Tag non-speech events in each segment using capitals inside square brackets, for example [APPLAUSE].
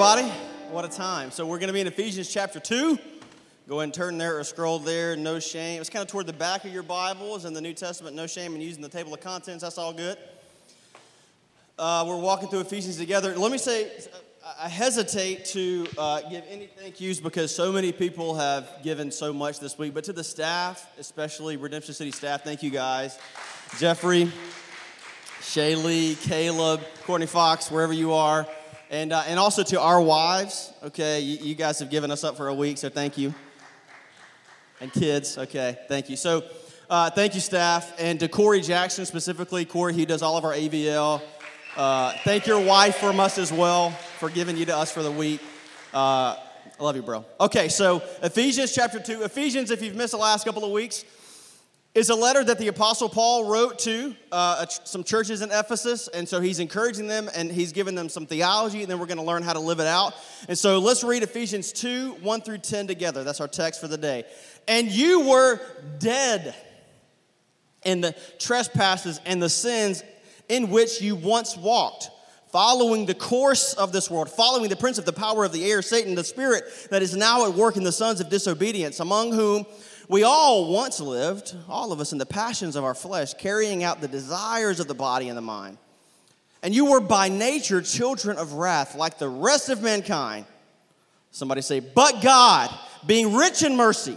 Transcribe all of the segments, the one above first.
everybody. What a time. So, we're going to be in Ephesians chapter 2. Go ahead and turn there or scroll there. No shame. It's kind of toward the back of your Bibles in the New Testament. No shame in using the table of contents. That's all good. Uh, we're walking through Ephesians together. Let me say, I hesitate to uh, give any thank yous because so many people have given so much this week. But to the staff, especially Redemption City staff, thank you guys. Jeffrey, Shaylee, Caleb, Courtney Fox, wherever you are. And, uh, and also to our wives, okay, you, you, guys have given us up for a week, so thank you. And kids, okay, thank you. So uh, thank you, staff. And to Corey Jackson specifically, Corey, he does all of our AVL. Uh, thank your wife from us as well for giving you to us for the week. Uh, I love you, bro. Okay, so Ephesians chapter 2. Ephesians, if you've missed the last couple of weeks, is a letter that the Apostle Paul wrote to uh, some churches in Ephesus. And so he's encouraging them and he's giving them some theology, and then we're going to learn how to live it out. And so let's read Ephesians 2 1 through 10 together. That's our text for the day. And you were dead in the trespasses and the sins in which you once walked following the course of this world, following the prince of the power of the air, Satan, the spirit that is now at work in the sons of disobedience, among whom we all once lived, all of us, in the passions of our flesh, carrying out the desires of the body and the mind. And you were by nature children of wrath, like the rest of mankind. Somebody say, but God, being rich in mercy,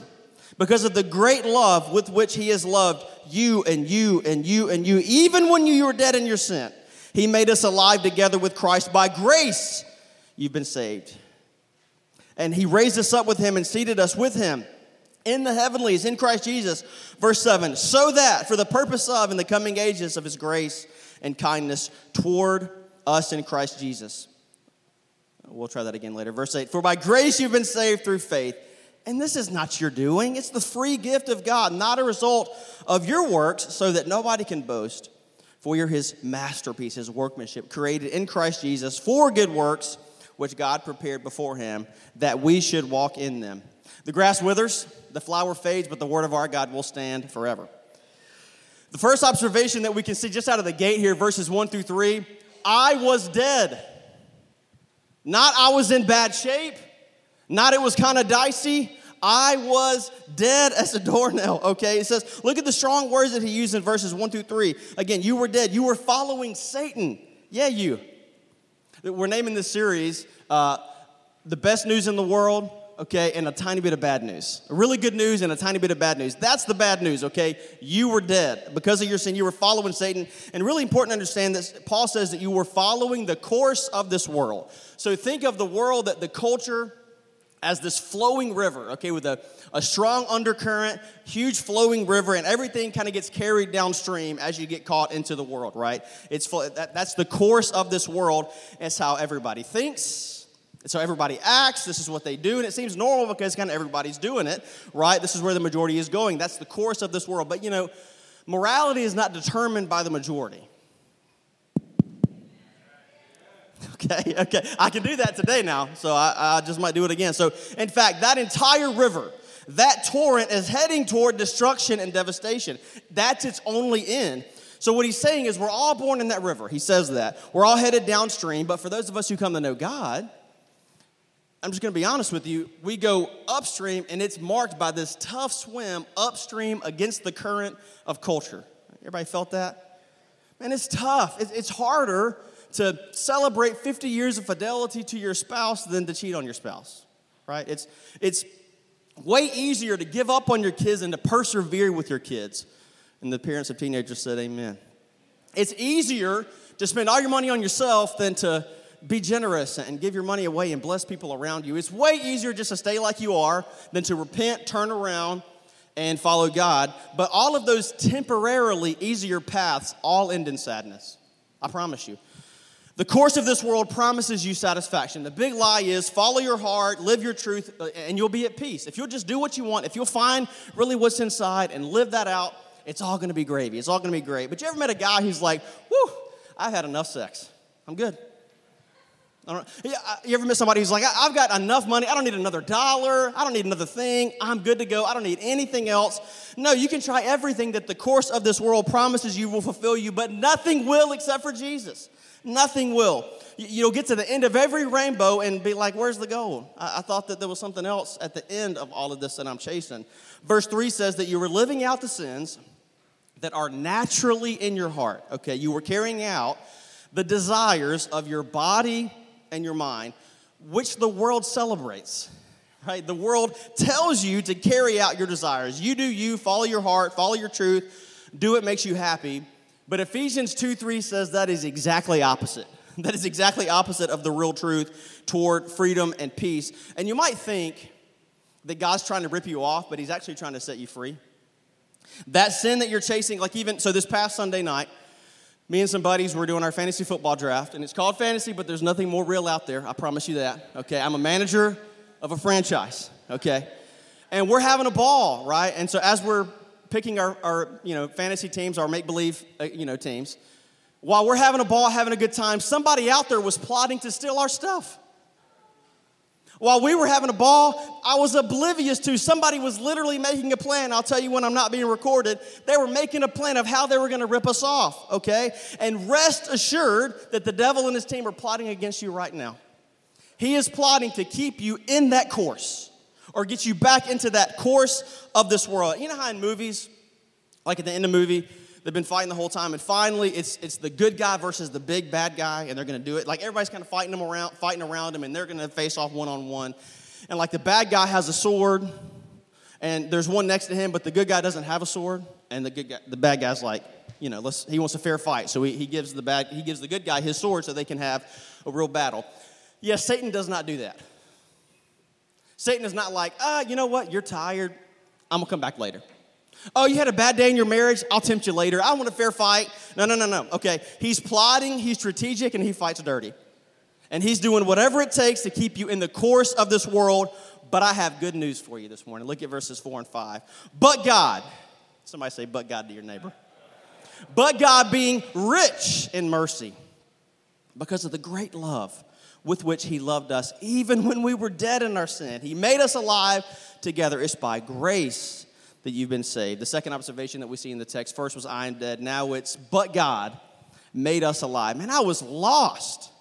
because of the great love with which He has loved you and you and you and you, even when you were dead in your sin, He made us alive together with Christ. By grace, you've been saved. And He raised us up with Him and seated us with Him in the heavenlies in Christ Jesus. Verse 7 so that for the purpose of in the coming ages of his grace and kindness toward us in Christ Jesus. We'll try that again later. Verse 8 For by grace you've been saved through faith. And this is not your doing, it's the free gift of God, not a result of your works, so that nobody can boast. For you're his masterpiece, his workmanship, created in Christ Jesus for good works, which God prepared before him, that we should walk in them. The grass withers, the flower fades, but the word of our God will stand forever. The first observation that we can see just out of the gate here, verses 1 through 3 I was dead. Not I was in bad shape, not it was kind of dicey. I was dead as a doornail, okay? It says, look at the strong words that he used in verses 1 through 3. Again, you were dead. You were following Satan. Yeah, you. We're naming this series uh, The Best News in the World okay, and a tiny bit of bad news. Really good news and a tiny bit of bad news. That's the bad news, okay? You were dead. Because of your sin, you were following Satan. And really important to understand this, Paul says that you were following the course of this world. So think of the world that the culture as this flowing river, okay, with a, a strong undercurrent, huge flowing river, and everything kind of gets carried downstream as you get caught into the world, right? It's that, that's the course of this world. It's how everybody thinks, so everybody acts, this is what they do, and it seems normal because kind of everybody's doing it, right? This is where the majority is going. That's the course of this world. But you know, morality is not determined by the majority. [LAUGHS] Okay, okay. I can do that today now, so I, I just might do it again. So, in fact, that entire river, that torrent is heading toward destruction and devastation. That's its only end. So, what he's saying is, we're all born in that river. He says that. We're all headed downstream, but for those of us who come to know God, I'm just going to be honest with you. We go upstream, and it's marked by this tough swim upstream against the current of culture. Everybody felt that? Man, it's tough. It's harder to celebrate 50 years of fidelity to your spouse than to cheat on your spouse, right? It's, it's way easier to give up on your kids than to persevere with your kids. And the parents of teenagers said, Amen. It's easier to spend all your money on yourself than to be generous and give your money away and bless people around you. It's way easier just to stay like you are than to repent, turn around, and follow God. But all of those temporarily easier paths all end in sadness. I promise you. The course of this world promises you satisfaction. The big lie is follow your heart, live your truth, uh, and you'll be at peace. If you'll just do what you want, if you'll find really what's inside and live that out, it's all gonna be gravy. It's all gonna be great. But you ever met a guy who's like, whew, I've had enough sex. I'm good. Uh, you ever met somebody who's like, I've got enough money. I don't need another dollar. I don't need another thing. I'm good to go. I don't need anything else. No, you can try everything that the course of this world promises you will fulfill you, but nothing will except for Jesus. Nothing will. You'll get to the end of every rainbow and be like, where's the goal? I, thought that there was something else at the end of all of this that I'm chasing. Verse 3 says that you were living out the sins that are naturally in your heart. Okay, you were carrying out the desires of your body and your mind, which the world celebrates. Right? The world tells you to carry out your desires. You do you, follow your heart, follow your truth, do what makes you happy. But Ephesians 2 3 says that is exactly opposite. [LAUGHS] That is exactly opposite of the real truth toward freedom and peace. And you might think that God's trying to rip you off, but He's actually trying to set you free. That sin that you're chasing, like even so, this past Sunday night, me and some buddies were doing our fantasy football draft, and it's called fantasy, but there's nothing more real out there. I promise you that. Okay, I'm a manager of a franchise. Okay, and we're having a ball, right? And so as we're picking our, our you know fantasy teams, our make believe uh, you know teams, while we're having a ball, having a good time, somebody out there was plotting to steal our stuff. While we were having a ball, I was oblivious to somebody was literally making a plan. I'll tell you when I'm not being recorded. They were making a plan of how they were going to rip us off, okay? And rest assured that the devil and his team are plotting against you right now. He is plotting to keep you in that course or get you back into that course of this world. You know how in movies, like at the end of the movie, They've been fighting the whole time, and finally, it's it's the good guy versus the big bad guy, and they're going to do it. Like everybody's kind of fighting them around, fighting around him, and they're going to face off one on one. And like the bad guy has a sword, and there's one next to him, but the good guy doesn't have a sword, and the good guy, the bad guy's like, you know, let's, he wants a fair fight, so he, he gives the bad he gives the good guy his sword so they can have a real battle. Yes, Satan does not do that. Satan is not like, ah, you know what, you're tired. I'm gonna come back later. Oh, you had a bad day in your marriage? I'll tempt you later. I want a fair fight. No, no, no, no. Okay. He's plotting, he's strategic, and he fights dirty. And he's doing whatever it takes to keep you in the course of this world. But I have good news for you this morning. Look at verses 4 and 5. But God, somebody say, but God to your neighbor. But God being rich in mercy, because of the great love with which he loved us, even when we were dead in our sin, he made us alive together. It's by grace that you've been saved. The second observation that we see in the text first was, I am dead. Now it's, but God made us alive. Man, I was lost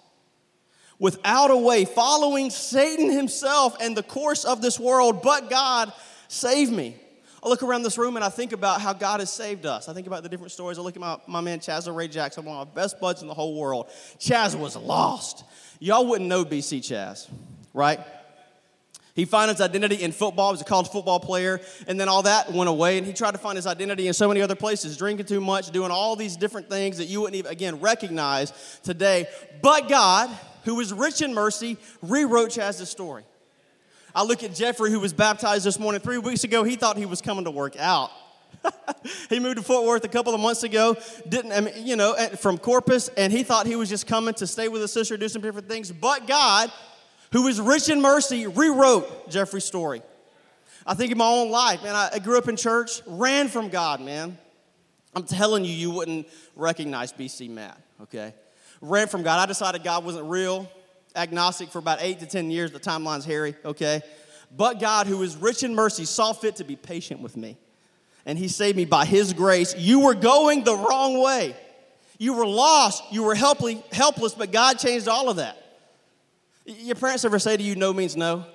without a way, following Satan himself and the course of this world, but God saved me. I look around this room and I think about how God has saved us. I think about the different stories. I look at my, my man Chaz Ray Jackson, one of my best buds in the whole world. Chaz was lost. Y'all wouldn't know BC Chaz, right? He found his identity in football. He was a college football player. And then all that went away. And he tried to find his identity in so many other places, drinking too much, doing all these different things that you wouldn't even, again, recognize today. But God, who is rich in mercy, rewrote Chaz's story. I look at Jeffrey, who was baptized this morning. Three weeks ago, he thought he was coming to work out. [LAUGHS] he moved to Fort Worth a couple of months ago, didn't, I mean, you know, from Corpus, and he thought he was just coming to stay with his sister, do some different things. But God, who is rich in mercy, rewrote Jeffrey's story. I think in my own life, man, I grew up in church, ran from God, man. I'm telling you, you wouldn't recognize BC Matt, okay? Ran from God. I decided God wasn't real, agnostic for about eight to 10 years. The timeline's hairy, okay? But God, who is rich in mercy, saw fit to be patient with me. And He saved me by His grace. You were going the wrong way. You were lost. You were helpless, but God changed all of that. Your parents ever say to you, no means no?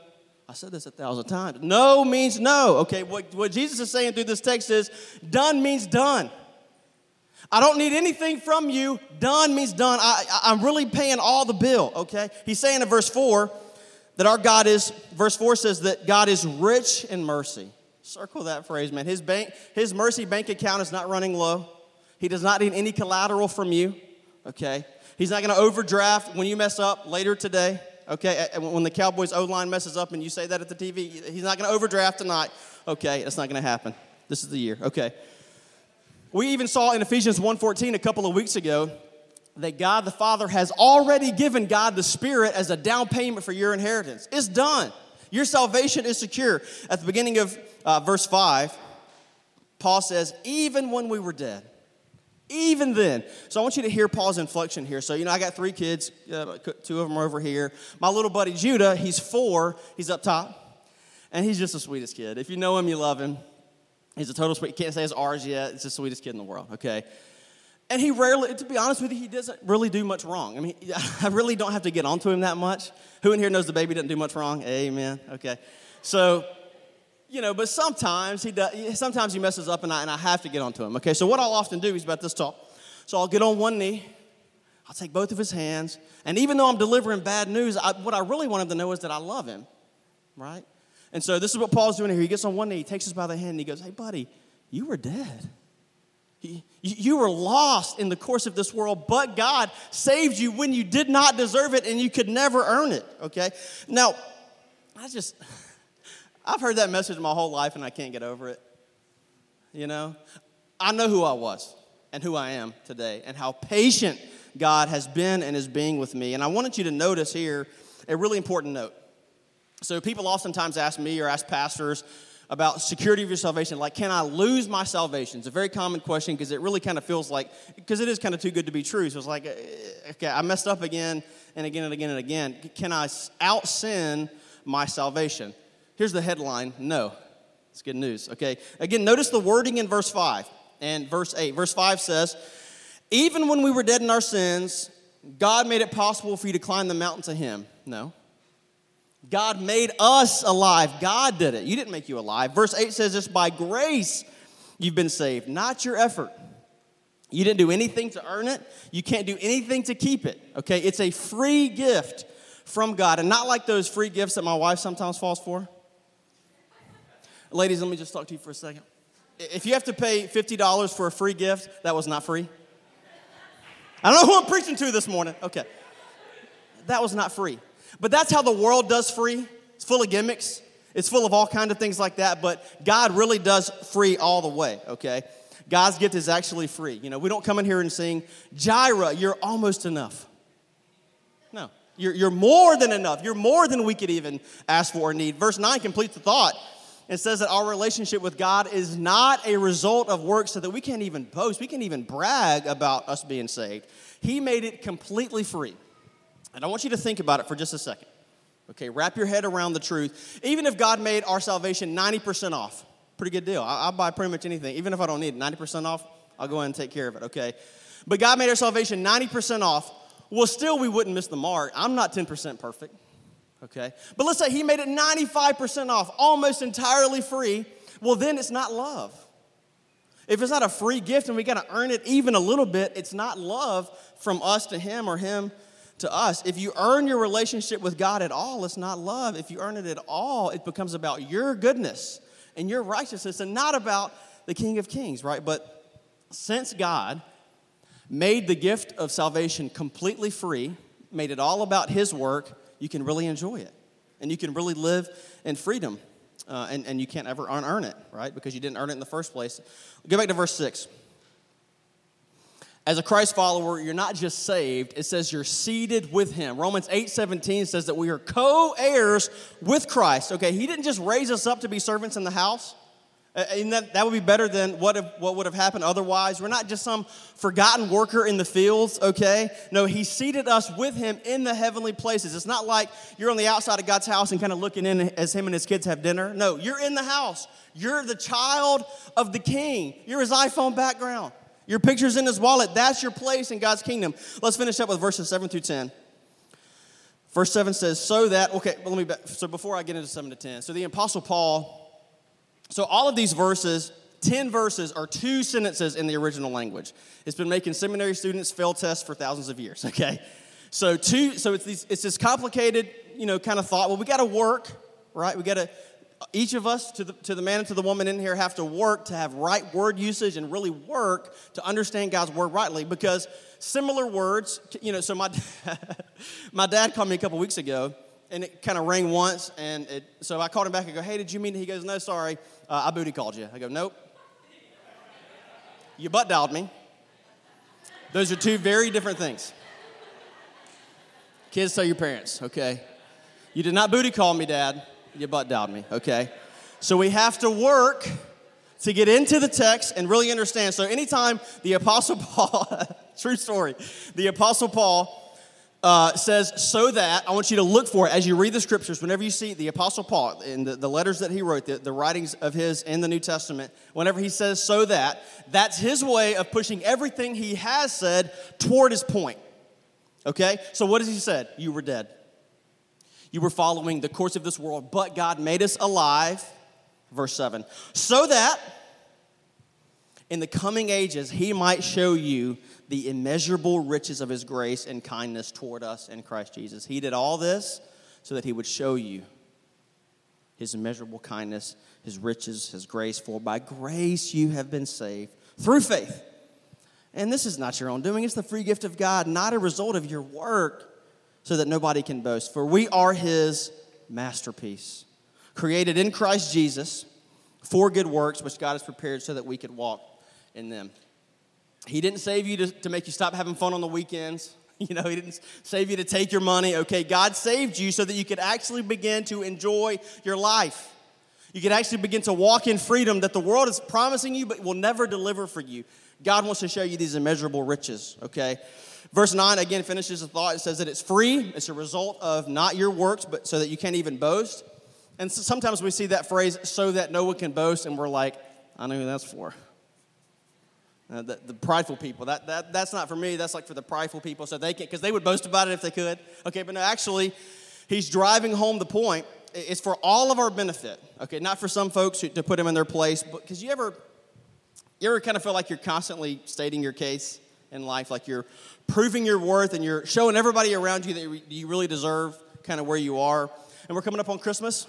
I said this a thousand times. No means no. Okay, what, what Jesus is saying through this text is done means done. I don't need anything from you. Done means done. I, I'm really paying all the bill, okay? He's saying in verse 4 that our God is, verse 4 says that God is rich in mercy. Circle that phrase, man. His, bank, his mercy bank account is not running low. He does not need any collateral from you, okay? He's not going to overdraft when you mess up later today okay? When the Cowboys O line messes up and you say that at the TV, he's not going to overdraft tonight. Okay, that's not going to happen. This is the year. Okay. We even saw in Ephesians 1:14 a couple of weeks ago that God the Father has already given God the Spirit as a down payment for your inheritance. It's done. Your salvation is secure. At the beginning of uh, verse 5, Paul says, Even when we were dead, even then. So I want you to hear Paul's inflection here. So, you know, I got three kids, uh, two of them are over here. My little buddy Judah, he's four, he's up top, and he's just the sweetest kid. If you know him, you love him. He's a total sweet, can't say his ours yet, it's the sweetest kid in the world, okay? And he rarely, to be honest with you, he doesn't really do much wrong. I mean, [LAUGHS] I really don't have to get onto him that much. Who in here knows the baby doesn't do much wrong? Amen. Okay. So, you know, but sometimes he does, sometimes he messes up and I, and I have to get onto him. Okay. So, what I'll often do is about this tall. So, I'll get on one knee, I'll take both of his hands, and even though I'm delivering bad news, I, what I really want him to know is that I love him, right? And so, this is what Paul's doing here. He gets on one knee, he takes us by the hand, and he goes, Hey, buddy, you were dead. You were lost in the course of this world, but God saved you when you did not deserve it and you could never earn it, okay? Now, I just, I've heard that message my whole life and I can't get over it. You know? I know who I was and who I am today and how patient God has been and is being with me. And I wanted you to notice here a really important note. So, people oftentimes ask me or ask pastors, about security of your salvation. Like, can I lose my salvation? It's a very common question because it really kind of feels like, because it is kind of too good to be true. So it's like, eh, okay, I messed up again and again and again and again. Can I out sin my salvation? Here's the headline no. It's good news, okay? Again, notice the wording in verse 5 and verse 8. Verse 5 says, Even when we were dead in our sins, God made it possible for you to climb the mountain to Him. No. God made us alive. God did it. You didn't make you alive. Verse 8 says It's by grace you've been saved, not your effort. You didn't do anything to earn it. You can't do anything to keep it. Okay? It's a free gift from God and not like those free gifts that my wife sometimes falls for. Ladies, let me just talk to you for a second. If you have to pay $50 for a free gift, that was not free. I don't know who I'm preaching to this morning. Okay. That was not free. But that's how the world does free. It's full of gimmicks. It's full of all kinds of things like that, but God really does free all the way, okay? God's gift is actually free. You know, we don't come in here and sing, Jireh, you're almost enough. No, you're, you're more than enough. You're more than we could even ask for or need. Verse 9 completes the thought. It says that our relationship with God is not a result of works so that we can't even boast, we can't even brag about us being saved. He made it completely free. And I want you to think about it for just a second. Okay, wrap your head around the truth. Even if God made our salvation 90% off, pretty good deal. I'll buy pretty much anything. Even if I don't need it, 90% off, I'll go ahead and take care of it, okay? But God made our salvation 90% off. Well, still, we wouldn't miss the mark. I'm not 10% perfect, okay? But let's say He made it 95% off, almost entirely free. Well, then it's not love. If it's not a free gift and we got to earn it even a little bit, it's not love from us to Him or Him to us. If you earn your relationship with God at all, it's not love. If you earn it at all, it becomes about your goodness and your righteousness and not about the King of Kings, right? But since God made the gift of salvation completely free, made it all about His work, you can really enjoy it. And you can really live in freedom. Uh, and, and you can't ever unearn it, right? Because you didn't earn it in the first place. Go back to verse 6 as a Christ follower, you're not just saved, it says you're seated with him. Romans 8 17 says that we are co heirs with Christ. Okay, he didn't just raise us up to be servants in the house. Uh, and that, that would be better than what, what would have happened otherwise. We're not just some forgotten worker in the fields, okay? No, He seated us with Him in the heavenly places. It's not like you're on the outside of God's house and kind of looking in as Him and His kids have dinner. No, you're in the house. You're the child of the King. You're His iPhone background. Your picture's in his wallet. That's your place in God's kingdom. Let's finish up with verses 7 through 10. Verse 7 says, So that, okay, let me, back, so before I get into 7 to 10, so the Apostle Paul, so all of these verses, 10 verses are two sentences in the original language. It's been making seminary students fail tests for thousands of years, [LAUGHS] okay? So two, so it's, these, it's this complicated, you know, kind of thought. Well, we got to work, right? We got to each of us, to the, to the man and to the woman in here, have to work to have right word usage and really work to understand God's word rightly because similar words, you know, so my, [LAUGHS] my dad called me a couple weeks ago and it kind of rang once. And it, so I called him back and go, hey, did you mean? He goes, no, sorry, uh, I booty called you. I go, nope. You butt dialed me. Those are two very different things. Kids tell your parents, okay? You did not booty call me, Dad. You butt dialed me, okay? So we have to work to get into the text and really understand. So anytime the Apostle [LAUGHS] Paul, true story, the Apostle Paul uh, says, so that, I want you to look for it as you read the scriptures, whenever you see the Apostle Paul in the, the letters that he wrote, the, the writings of his in the New Testament, whenever he says, so that, that's his way of pushing everything he has said toward his point. Okay? So what has he said? You were dead. You were following the course of this world, but God made us alive. Verse 7. So that in the coming ages he might show you the immeasurable riches of his grace and kindness toward us in Christ Jesus. He did all this so that he would show you his immeasurable kindness, his riches, his grace. For by grace you have been saved through faith. And this is not your own doing, it's the free gift of God, not a result of your work, so that nobody can boast. For we are his masterpiece, created in Christ Jesus for good works, which God has prepared so that we could walk in them. He didn't save you to, to make you stop having fun on the weekends. [LAUGHS] You know, He didn't save you to take your money. Okay, God saved you so that you could actually begin to enjoy your life. You could actually begin to walk in freedom that the world is promising you but will never deliver for you. God wants to show you these immeasurable riches, okay? Verse 9 again finishes the thought. It says that it's free, it's a result of not your works, but so that you can't even boast. And so sometimes we see that phrase, so that no one can boast, and we're like, I know who that's for. Uh, the, the, prideful people. That, that, that's not for me. That's like for the prideful people. So they can, because they would boast about it if they could. Okay, but no, actually, he's driving home the point. It's for all of our benefit. Okay, not for some folks who, to put them in their place. Because you ever, you ever kind of feel like you're constantly stating your case in life, like you're proving your worth and you're showing everybody around you that you really deserve kind of where you are. And we're coming up on Christmas.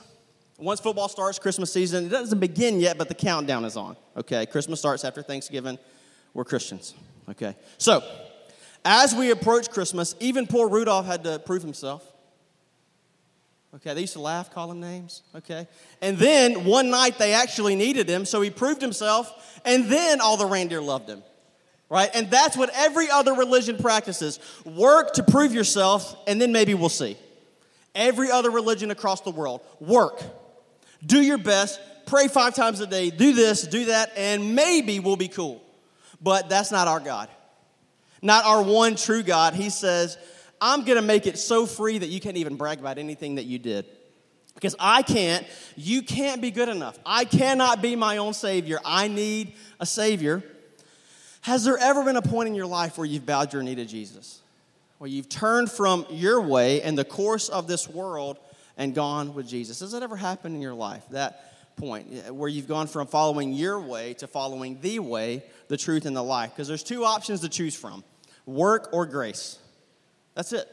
Once football starts, Christmas season, it doesn't begin yet, but the countdown is on. Okay, Christmas starts after Thanksgiving we're Christians. Okay? So, as we approach Christmas, even poor Rudolph had to prove himself. Okay, they used to laugh, call him names. Okay. And then one night they actually needed him, so he proved himself, and then all the reindeer loved him. Right? And that's what every other religion practices work to prove yourself, and then maybe we'll see. Every other religion across the world work, do your best, pray five times a day, do this, do that, and maybe we'll be cool. But that's not our God. Not our one true God. He says, I'm going to make it so free that you can't even brag about anything that you did. Because I can't, you can't be good enough. I cannot be my own Savior. I need a Savior. Has there ever been a point in your life where you've bowed your knee to Jesus? Where you've turned from your way and the course of this world and gone with Jesus? Has that ever happened in your life? That point uh, where you've gone from following your way to following the way, the truth, and the life. Because there's two options to choose from work or grace. That's it.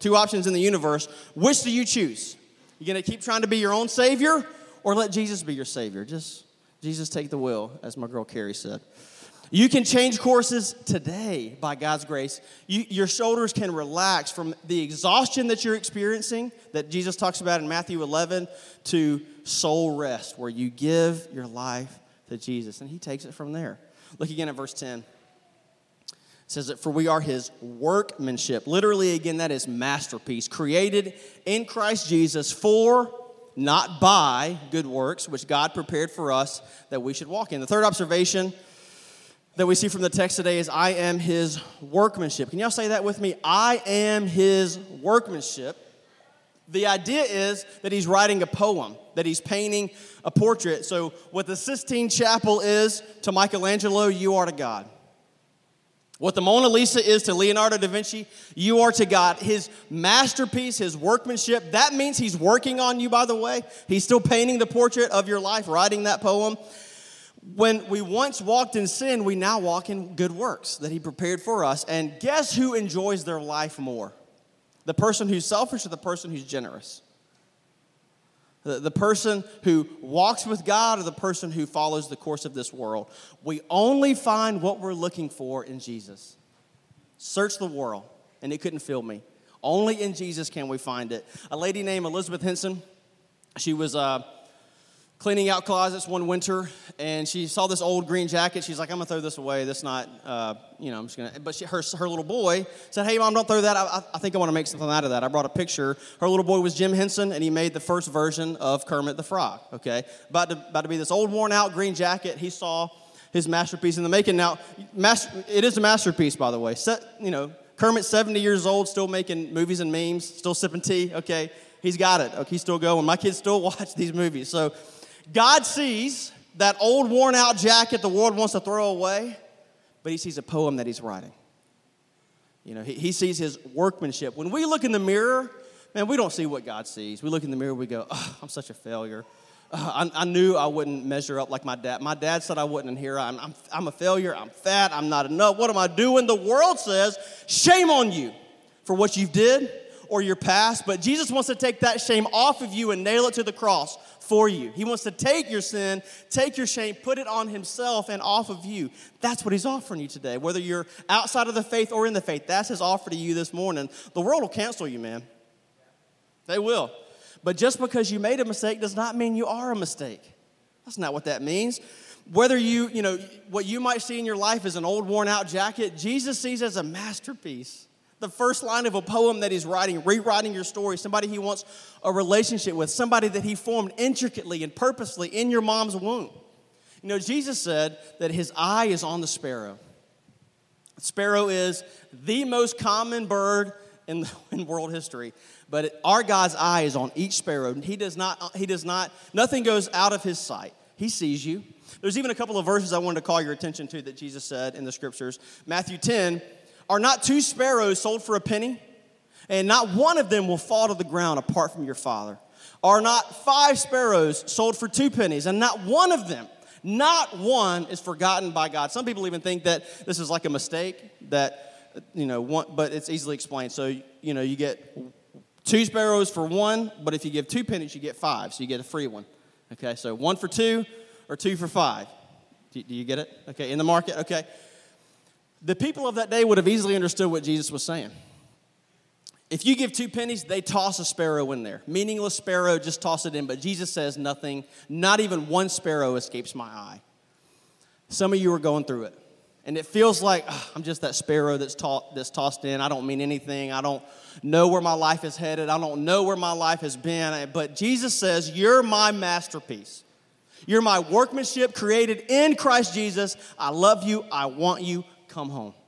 Two options in the universe. Which do you choose? You gonna keep trying to be your own savior or let Jesus be your savior? Just Jesus take the wheel, as my girl Carrie said. You can change courses today by God's grace. You, your shoulders can relax from the exhaustion that you're experiencing, that Jesus talks about in Matthew 11, to soul rest, where you give your life to Jesus. And He takes it from there. Look again at verse 10. It says that for we are his workmanship. Literally, again, that is masterpiece, created in Christ Jesus for, not by, good works, which God prepared for us that we should walk in. The third observation that we see from the text today is I am his workmanship. Can y'all say that with me? I am his workmanship. The idea is that he's writing a poem, that he's painting a portrait. So, what the Sistine Chapel is to Michelangelo, you are to God. What the Mona Lisa is to Leonardo da Vinci, you are to God. His masterpiece, his workmanship, that means he's working on you, by the way. He's still painting the portrait of your life, writing that poem. When we once walked in sin, we now walk in good works that he prepared for us. And guess who enjoys their life more? The person who's selfish or the person who's generous? The, the person who walks with God or the person who follows the course of this world? We only find what we're looking for in Jesus. Search the world, and it couldn't fill me. Only in Jesus can we find it. A lady named Elizabeth Henson, she was uh, cleaning out closets one winter, and she saw this old green jacket. She's like, "I'm gonna throw this away. That's not, uh, you know, I'm just gonna." But she, her her little boy said, "Hey, mom, don't throw that. I, I think I want to make something out of that." I brought a picture. Her little boy was Jim Henson, and he made the first version of Kermit the Frog. Okay, about to about to be this old worn out green jacket. He saw his masterpiece in the making. Now, master, it is a masterpiece, by the way. Set, you know, Kermit's 70 years old, still making movies and memes, still sipping tea, okay? He's got it. Okay, he's still going. My kids still [LAUGHS] watch these movies. So God sees that old worn out jacket the world wants to throw away, but he sees a poem that he's writing. You know, he, he sees his workmanship. When we look in the mirror, man, we don't see what God sees. We look in the mirror, we go, oh, I'm such a failure. Uh, I, I, knew I wouldn't measure up like my dad. My dad said I wouldn't, and here I'm, I'm, I'm a failure. I'm fat. I'm not enough. What am I doing? The world says, shame on you for what you've did or your past. But Jesus wants to take that shame off of you and nail it to the cross for you. He wants to take your sin, take your shame, put it on himself and off of you. That's what he's offering you today. Whether you're outside of the faith or in the faith, that's his offer to you this morning. The world will cancel you, man. They will. But just because you made a mistake does not mean you are a mistake. That's not what that means. Whether you, you know, what you might see in your life is an old worn out jacket, Jesus sees as a masterpiece. The first line of a poem that he's writing, rewriting your story, somebody he wants a relationship with, somebody that he formed intricately and purposely in your mom's womb. You know, Jesus said that his eye is on the sparrow. Sparrow is the most common bird in, [LAUGHS] in world history. But our God's eye is on each sparrow. He does not, he does not, nothing goes out of his sight. He sees you. There's even a couple of verses I wanted to call your attention to that Jesus said in the scriptures. Matthew 10, are not two sparrows sold for a penny? And not one of them will fall to the ground apart from your father. Are not five sparrows sold for two pennies? And not one of them, not one is forgotten by God. Some people even think that this is like a mistake, that, you know, one, but it's easily explained. So, you know, you get Two sparrows for one, but if you give two pennies, you get five, so you get a free one. Okay, so one for two or two for five. Do, do you get it? Okay, in the market? Okay. The people of that day would have easily understood what Jesus was saying. If you give two pennies, they toss a sparrow in there. Meaningless sparrow, just toss it in. But Jesus says nothing, not even one sparrow escapes my eye. Some of you are going through it. And it feels like oh, I'm just that sparrow that's, that's tossed in. I don't mean anything. I don't know where my life is headed. I don't know where my life has been. But Jesus says, You're my masterpiece. You're my workmanship created in Christ Jesus. I love you. I want you. Come home.